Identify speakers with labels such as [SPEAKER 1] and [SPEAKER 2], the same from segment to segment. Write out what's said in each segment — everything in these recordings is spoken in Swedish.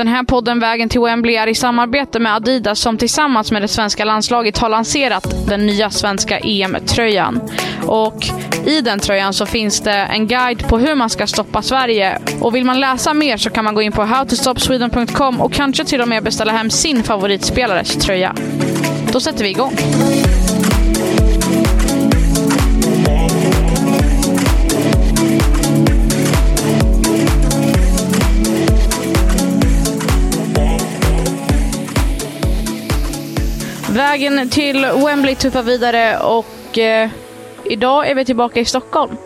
[SPEAKER 1] Den här podden Vägen till Wembley är i samarbete med Adidas som tillsammans med det svenska landslaget har lanserat den nya svenska EM-tröjan. Och i den tröjan så finns det en guide på hur man ska stoppa Sverige. Och vill man läsa mer så kan man gå in på howtostopsweden.com och kanske till och med beställa hem sin favoritspelares tröja. Då sätter vi igång. Vägen till Wembley tuffar vidare och eh, idag är vi tillbaka i Stockholm.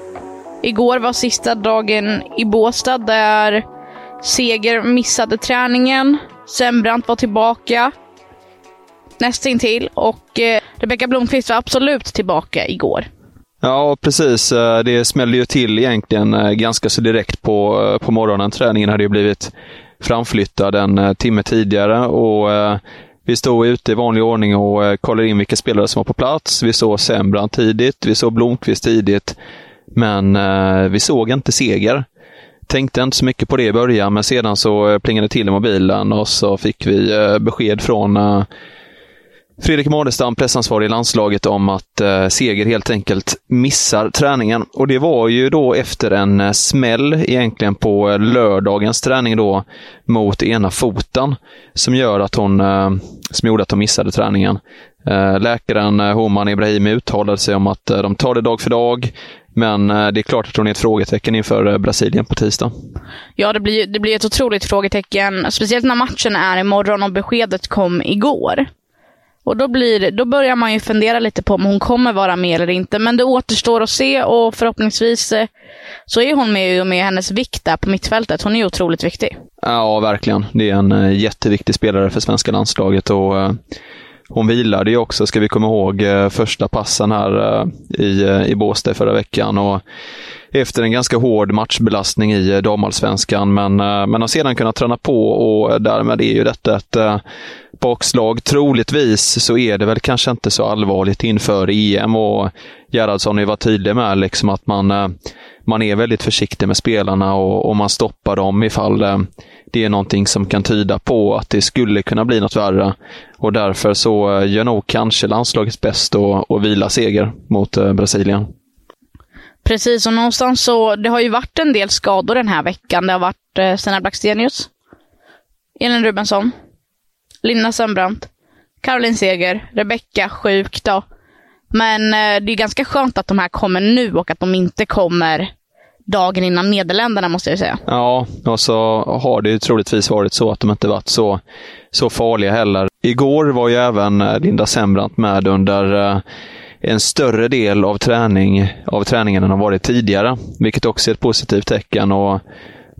[SPEAKER 1] Igår var sista dagen i Båstad där Seger missade träningen. Sembrant var tillbaka nästintill och eh, Rebecka Blomqvist var absolut tillbaka igår.
[SPEAKER 2] Ja, precis. Eh, det smällde ju till egentligen eh, ganska så direkt på, eh, på morgonen. Träningen hade ju blivit framflyttad en timme tidigare och vi stod ute i vanlig ordning och eh, kollade in vilka spelare som var på plats. Vi såg Sembrant tidigt, vi såg Blomqvist tidigt, men eh, vi såg inte Seger. Tänkte inte så mycket på det i början, men sedan så eh, plingade det till i mobilen och så fick vi besked från Fredrik Madestam, pressansvarig i landslaget, om att eh, Seger helt enkelt missar träningen. Och det var ju då efter en eh, smäll egentligen på eh, lördagens träning då mot ena foten som gör att hon, eh, som gjorde att hon missade träningen. Eh, läkaren eh, Homan Ibrahim uttalade sig om att eh, de tar det dag för dag. Men eh, det är klart att hon är ett frågetecken inför eh, Brasilien på tisdag.
[SPEAKER 1] Ja, det blir, det blir ett otroligt frågetecken. Speciellt när matchen är imorgon och beskedet kom igår. Och då, blir, då börjar man ju fundera lite på om hon kommer vara med eller inte. Men det återstår att se och förhoppningsvis eh, så är hon med och med hennes vikt där på mittfältet. Hon är ju otroligt viktig.
[SPEAKER 2] Ja, verkligen. Det är en eh, jätteviktig spelare för svenska landslaget. och eh, hon vilade ju också, ska vi komma ihåg, första passen här i, i Båstad förra veckan. Och efter en ganska hård matchbelastning i eh, damallsvenskan, men, eh, men har sedan kunnat träna på och eh, därmed är ju detta ett bakslag. Troligtvis så är det väl kanske inte så allvarligt inför EM och Gerhardsson har ju varit tydlig med liksom att man, man är väldigt försiktig med spelarna och, och man stoppar dem ifall det är någonting som kan tyda på att det skulle kunna bli något värre. Och därför så gör nog kanske landslaget bäst att vila seger mot Brasilien.
[SPEAKER 1] Precis, och någonstans så, det har ju varit en del skador den här veckan. Det har varit eh, Stina Blackstenius, Elin Rubensson, Linda Sembrant, Caroline Seger, Rebecka sjuk då. Men eh, det är ganska skönt att de här kommer nu och att de inte kommer dagen innan Nederländerna måste jag säga.
[SPEAKER 2] Ja, och så har det ju troligtvis varit så att de inte varit så, så farliga heller. Igår var ju även eh, Linda Sembrant med under eh, en större del av, träning, av träningen än har varit tidigare, vilket också är ett positivt tecken. Och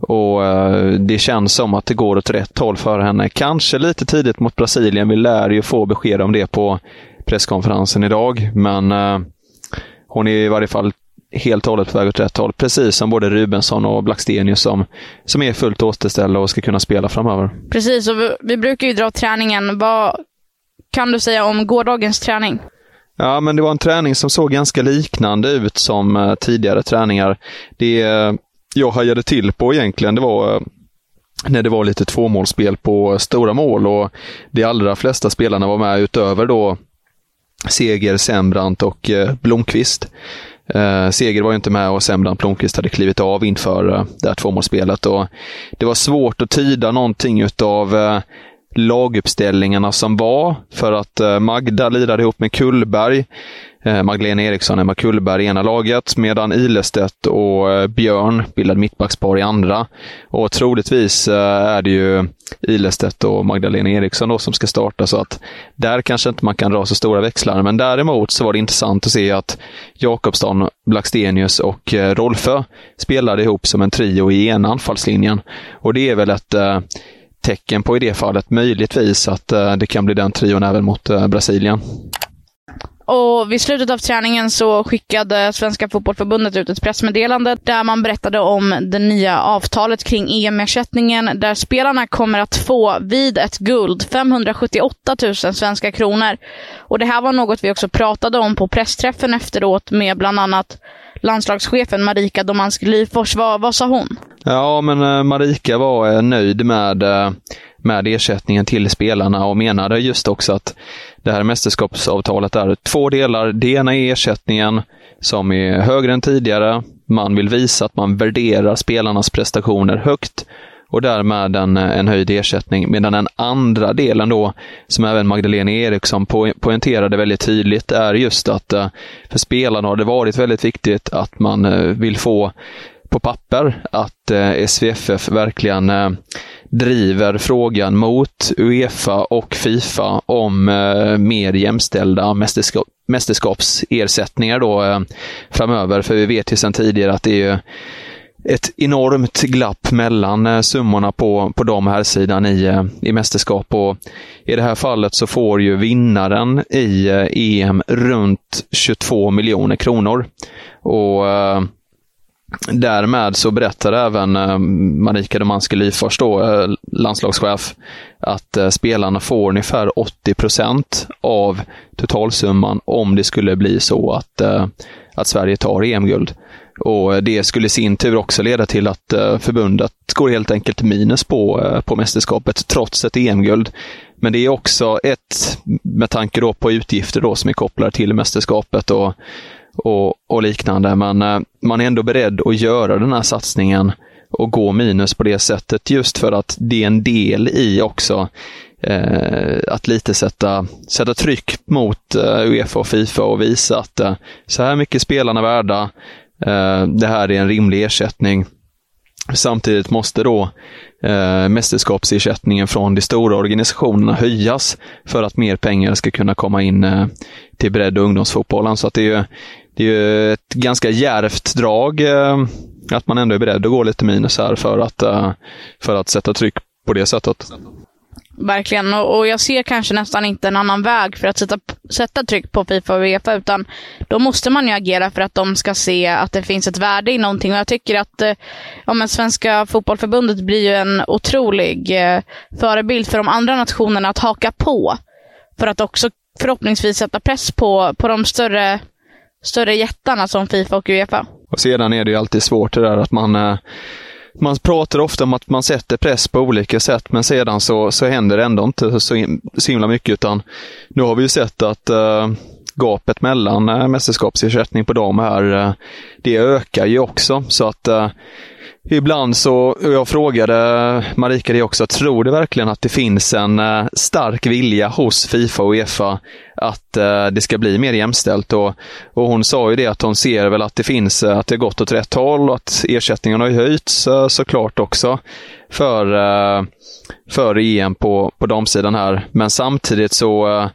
[SPEAKER 2] och eh, Det känns som att det går åt rätt håll för henne. Kanske lite tidigt mot Brasilien. Vi lär ju få besked om det på presskonferensen idag. Men eh, hon är i varje fall helt och hållet på väg åt rätt håll. Precis som både Rubensson och Blackstenius som, som är fullt återställda och ska kunna spela framöver.
[SPEAKER 1] Precis, och vi, vi brukar ju dra träningen. Vad kan du säga om gårdagens träning?
[SPEAKER 2] Ja, men det var en träning som såg ganska liknande ut som eh, tidigare träningar. Det eh, jag hajade till på egentligen, det var eh, när det var lite tvåmålsspel på stora mål och de allra flesta spelarna var med utöver då Seger, Sembrant och Blomqvist. Eh, Seger var inte med och Sembrant Blomqvist hade klivit av inför eh, det här tvåmålsspelet. Och det var svårt att tyda någonting utav eh, laguppställningarna som var. För att eh, Magda lirade ihop med Kullberg. Eh, Magdalena Eriksson, Emma Kullberg i ena laget, medan Ilestedt och eh, Björn bildade mittbackspar i andra. Och troligtvis är det ju Ilestedt och Magdalena Eriksson då som ska starta, så att där kanske inte man kan dra så stora växlar. Men däremot så var det intressant att se att Jakobsson, Blackstenius och Rolfö spelade ihop som en trio i ena anfallslinjen. Och det är väl ett tecken på i det fallet möjligtvis att eh, det kan bli den trion även mot eh, Brasilien.
[SPEAKER 1] Och vid slutet av träningen så skickade Svenska Fotbollförbundet ut ett pressmeddelande där man berättade om det nya avtalet kring EM-ersättningen där spelarna kommer att få vid ett guld 578 000 svenska kronor. Och Det här var något vi också pratade om på pressträffen efteråt med bland annat landslagschefen Marika Domanski Lyfors. Vad, vad sa hon?
[SPEAKER 2] Ja, men eh, Marika var eh, nöjd med, eh, med ersättningen till spelarna och menade just också att det här mästerskapsavtalet är två delar. Det ena är ersättningen som är högre än tidigare. Man vill visa att man värderar spelarnas prestationer högt och därmed en, en höjd ersättning. Medan den andra delen då, som även Magdalena Eriksson po poängterade väldigt tydligt, är just att eh, för spelarna har det varit väldigt viktigt att man eh, vill få på papper att eh, SVFF verkligen eh, driver frågan mot Uefa och Fifa om eh, mer jämställda mästerskap, mästerskapsersättningar då eh, framöver. För vi vet ju sedan tidigare att det är ett enormt glapp mellan eh, summorna på, på dam och herrsidan i, eh, i mästerskap. Och I det här fallet så får ju vinnaren i eh, EM runt 22 miljoner kronor. Och eh, Därmed så berättade även eh, Marika Domanski Lyfors, eh, landslagschef, att eh, spelarna får ungefär 80 procent av totalsumman om det skulle bli så att, att Sverige tar EM-guld. Och Det skulle i sin tur också leda till att förbundet går helt enkelt minus på, på mästerskapet trots ett EM-guld. Men det är också ett, med tanke då på utgifter då som är kopplade till mästerskapet och och, och liknande. Men eh, man är ändå beredd att göra den här satsningen och gå minus på det sättet just för att det är en del i också eh, att lite sätta, sätta tryck mot eh, Uefa och Fifa och visa att eh, så här mycket spelarna värda, eh, det här är en rimlig ersättning. Samtidigt måste då eh, mästerskapsersättningen från de stora organisationerna höjas för att mer pengar ska kunna komma in eh, till bredd och ungdomsfotbollen. Så att det är ju det är ju ett ganska järvt drag eh, att man ändå är beredd att gå lite minus här för att, eh, för att sätta tryck på det sättet.
[SPEAKER 1] Verkligen, och, jag ser kanske nästan inte en annan väg för att sätta, sätta tryck på Fifa och Uefa, utan då måste man ju agera för att de ska se att det finns ett värde i någonting. Och jag tycker att eh, ja, men Svenska fotbollförbundet blir ju en otrolig förebild för de andra nationerna att haka på. För att också förhoppningsvis sätta press på, på de större större jättarna som Fifa och Uefa.
[SPEAKER 2] Och sedan är det ju alltid svårt det där att man eh, man pratar ofta om att man sätter press på olika sätt, men sedan så, så händer det ändå inte så, så himla mycket, utan nu har vi ju sett att uh, gapet mellan eh, mästerskapsersättning på dam här, eh, det ökar ju också. Så att eh, Ibland så, jag frågade Marika det också, tror du verkligen att det finns en eh, stark vilja hos Fifa och Uefa att det ska bli mer jämställt? Och, och hon sa ju det att hon ser väl att det finns, att det gått åt rätt håll och att ersättningen har höjts såklart också för, för EM på, på damsidan här. Men samtidigt så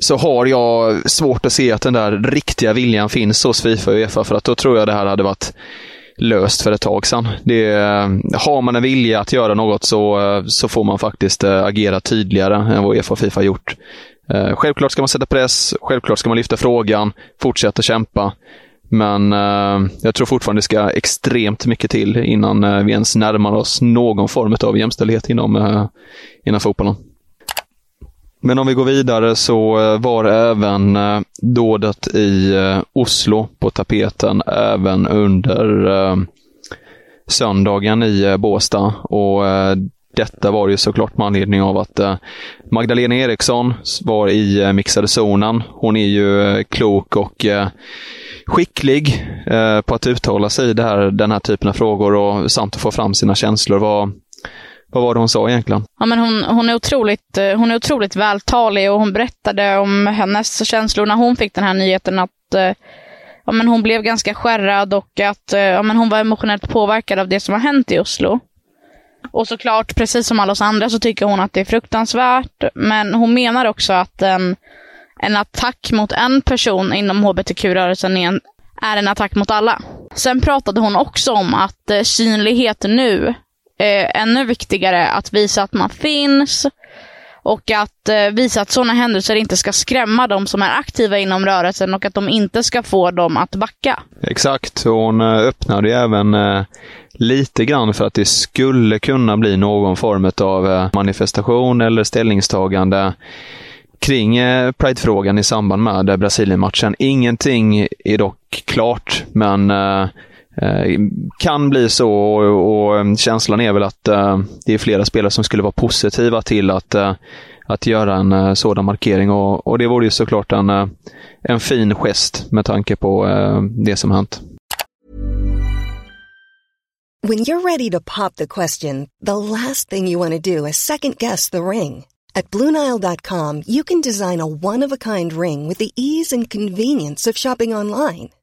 [SPEAKER 2] så har jag svårt att se att den där riktiga viljan finns hos Fifa och Uefa, för att då tror jag det här hade varit löst för ett tag sedan. Det, eh, har man en vilja att göra något så, eh, så får man faktiskt eh, agera tydligare än vad Uefa och Fifa har gjort. Självklart ska man sätta press, självklart ska man lyfta frågan, fortsätta kämpa. Men eh, jag tror fortfarande det ska extremt mycket till innan vi ens närmar oss någon form av jämställdhet inom, inom fotbollen. Men om vi går vidare så eh, var även eh, dådet i eh, Oslo på tapeten även under söndagen i Båstad. Och detta var ju såklart med anledning av att Magdalena Eriksson var i mixade zonen. Hon är ju klok och skicklig på att uttala sig i det här, den här typen av frågor och samt att få fram sina känslor. Vad, vad var det hon sa egentligen?
[SPEAKER 1] Ja, men hon, hon, är otroligt, eh, hon är otroligt vältalig och hon berättade om hennes känslor när hon fick den här nyheten att eh, ja, men hon blev ganska skärrad och att eh, ja, men hon var emotionellt påverkad av det som har hänt i Oslo. Och såklart, precis som alla oss andra, så tycker hon att det är fruktansvärt. Men hon menar också att en, en attack mot en person inom hbtq-rörelsen är en, är en attack mot alla. Sen pratade hon också om att synlighet nu eh, ännu viktigare. Att visa att man finns och att eh, visa att sådana händelser inte ska skrämma de som är aktiva inom rörelsen och att de inte ska få dem att backa.
[SPEAKER 2] Exakt, hon eh, öppnade ju även eh, lite grann för att det skulle kunna bli någon form av eh, manifestation eller ställningstagande kring eh, Pride-frågan i samband med Brasilien-matchen. Ingenting är dock klart, men eh, Eh, kan bli så och, och, eh, känslan är väl att eh, det är flera spelare som skulle vara positiva till att, att göra en sådan markering och, och det vore ju såklart en, en fin gest med tanke på det som hänt.
[SPEAKER 3] When you're ready to pop the question, the last thing you want to do is second guess the ring. At BlueNile.com you can design a one-of-a-kind ring with the ease and convenience of shopping online.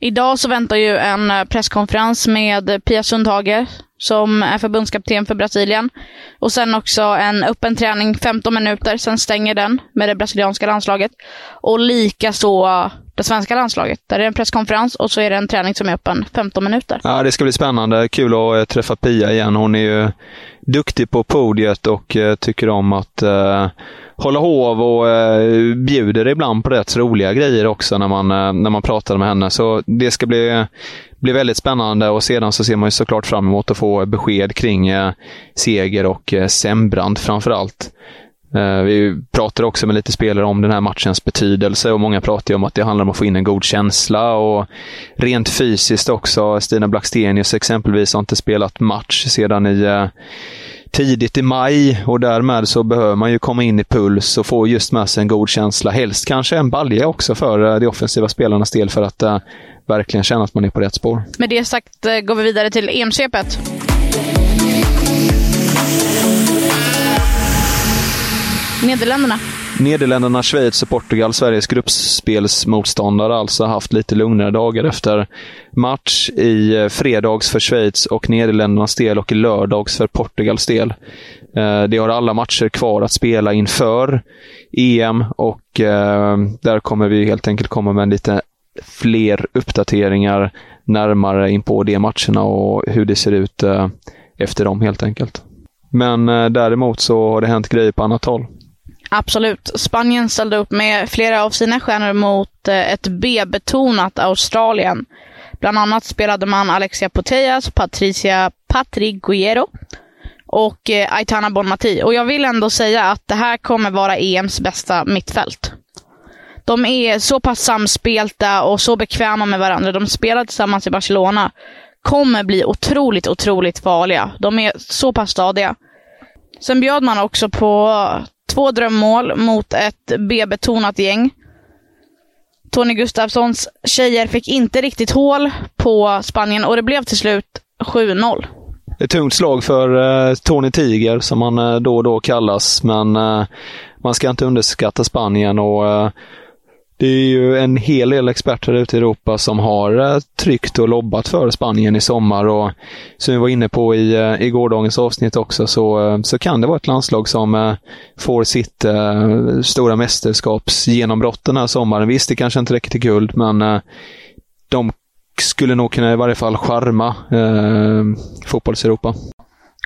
[SPEAKER 1] Idag så väntar ju en eh, presskonferens med Pia Sundhage som är förbundskapten för Brasilien. Och sen också en öppen träning 15 minuter, sen stänger den med det brasilianska landslaget. Och likaså det svenska landslaget. Där är det en presskonferens och så är det en träning som är öppen 15 minuter.
[SPEAKER 2] Ja, det ska bli spännande. Kul att eh, träffa Pia igen. Hon är ju duktig på podiet och eh, tycker om att eh, hålla hov och eh, bjuder ibland på rätt roliga grejer också när man, eh, när man pratar med henne. Så det ska bli, bli väldigt spännande och sedan så ser man ju såklart fram emot att få besked kring seger och Sembrand framför allt. Eh, vi pratar också med lite spelare om den här matchens betydelse och många pratar om att det handlar om att få in en god känsla och rent fysiskt också. Stina Blackstenius exempelvis har inte spelat match sedan i eh, tidigt i maj och därmed så behöver man ju komma in i puls och få just med sig en god känsla. Helst kanske en balja också för eh, de offensiva spelarnas del för att verkligen känna att man är på rätt spår.
[SPEAKER 1] Med det sagt går vi vidare till EM-svepet. Nederländerna.
[SPEAKER 2] Nederländerna, Schweiz och Portugal, Sveriges gruppspelsmotståndare, alltså haft lite lugnare dagar efter match i eh, fredags för Schweiz och Nederländernas del och i lördags för Portugals del. Eh, de har alla matcher kvar att spela inför EM och eh, där kommer vi helt enkelt komma med lite fler uppdateringar närmare in på de matcherna och hur det ser ut efter dem helt enkelt. Men däremot så har det hänt grejer på annat håll.
[SPEAKER 1] Absolut. Spanien ställde upp med flera av sina stjärnor mot eh, ett B-betonat Australien. Bland annat spelade man Alexia Putellas, Patricia Patriguero och eh, Aitana Bonmati. Och jag vill ändå säga att det här kommer vara EMs bästa mittfält. De är så pass samspelta och så bekväma med varandra. De spelar tillsammans i Barcelona. Kommer bli otroligt, otroligt farliga. De är så pass stadiga. Sen bjöd man också på Två drömmål mot ett B-betonat gäng. Tony Gustafssons tjejer fick inte riktigt hål på Spanien och det blev till slut 7-0.
[SPEAKER 2] Ett tungt slag för eh, Tony Tiger, som han eh, då och då kallas, men eh, man ska inte underskatta Spanien och det är ju en hel del experter ute i Europa som har eh, tryckt och lobbat för Spanien i sommar och som vi var inne på i, eh, i gårdagens avsnitt också så, eh, så kan det vara ett landslag som får sitt äh, stora mästerskapsgenombrott den här sommaren. Visst, det kanske inte räcker till guld, men äh, de skulle nog kunna i varje fall charma äh, fotbolls-Europa.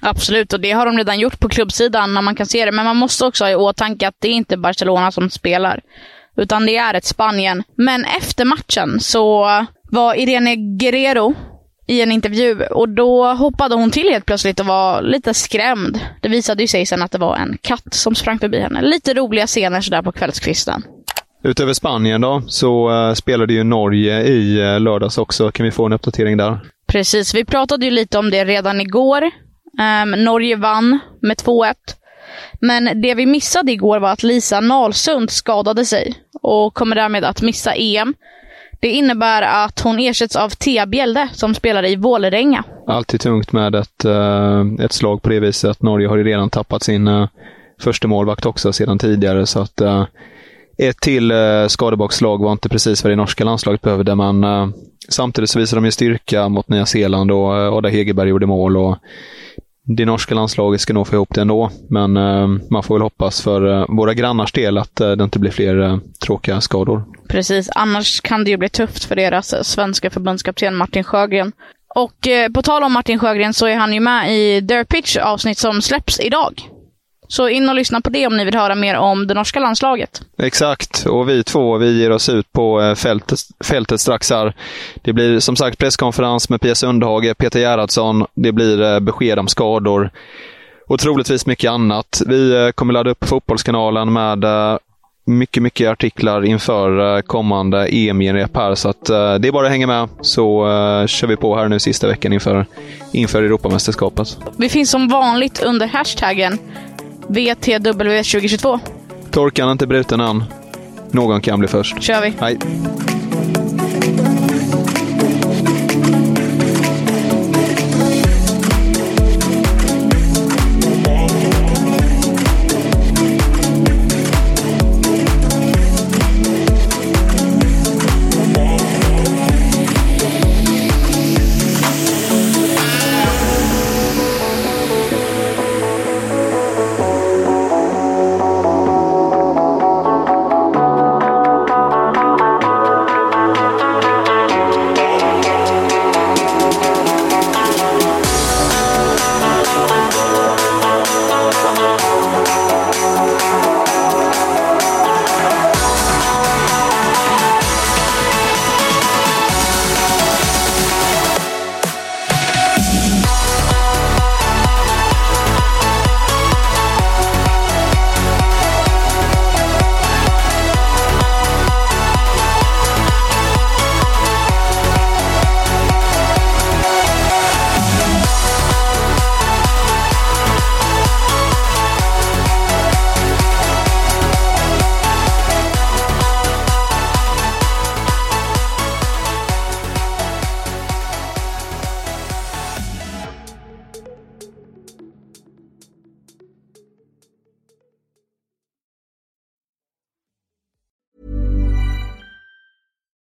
[SPEAKER 1] Absolut, och det har de redan gjort på klubbsidan när man kan se det. Men man måste också ha i åtanke att det är inte Barcelona som spelar utan det är ett Spanien. Men efter matchen så var Irene Guerrero i en intervju och då hoppade hon till helt plötsligt och var lite skrämd. Det visade ju sig sen att det var en katt som sprang förbi henne. Lite roliga scener sådär på kvällskvisten.
[SPEAKER 2] Utöver Spanien då, så uh, spelade ju Norge i uh, lördags också. Kan vi få en uppdatering där?
[SPEAKER 1] Precis, vi pratade ju lite om det redan igår. Um, Norge vann med 2-1. Men det vi missade igår var att Lisa Nalsund skadade sig och kommer därmed att missa EM. Det innebär att hon ersätts av Thea Bjelde som spelar i Vålerenga.
[SPEAKER 2] Alltid tungt med ett, eh, ett slag på det viset. Norge har ju redan tappat sin uh, första målvakt också sedan tidigare. så att uh, Ett till uh, skadebakslag var inte precis vad det norska landslaget behövde, men uh, samtidigt så visade de ju styrka mot Nya Zeeland och uh, Ada Hegerberg gjorde mål. Och det norska landslaget ska nog få ihop det ändå, men eh, man får väl hoppas för eh, våra grannars del att eh, det inte blir fler eh, tråkiga skador.
[SPEAKER 1] Precis, annars kan det ju bli tufft för deras eh, svenska förbundskapten Martin Sjögren. Och eh, på tal om Martin Sjögren så är han ju med i Their Pitch avsnitt som släpps idag. Så in och lyssna på det om ni vill höra mer om det norska landslaget.
[SPEAKER 2] Exakt, och vi två vi ger oss ut på eh, fältet, fältet strax här. Det blir som sagt presskonferens med Pia Sundhage, Peter Gerhardsson, det blir eh, besked om skador och troligtvis mycket annat. Vi eh, kommer ladda upp Fotbollskanalen med mycket, mycket artiklar inför kommande EM-genrep här. Så att, det är bara att hänga med så kör vi på här nu sista veckan inför, inför Europamästerskapet.
[SPEAKER 1] Vi finns som vanligt under hashtaggen VTW 2022.
[SPEAKER 2] Torkan är inte bruten än. Någon kan bli först.
[SPEAKER 1] kör vi.
[SPEAKER 2] Hej.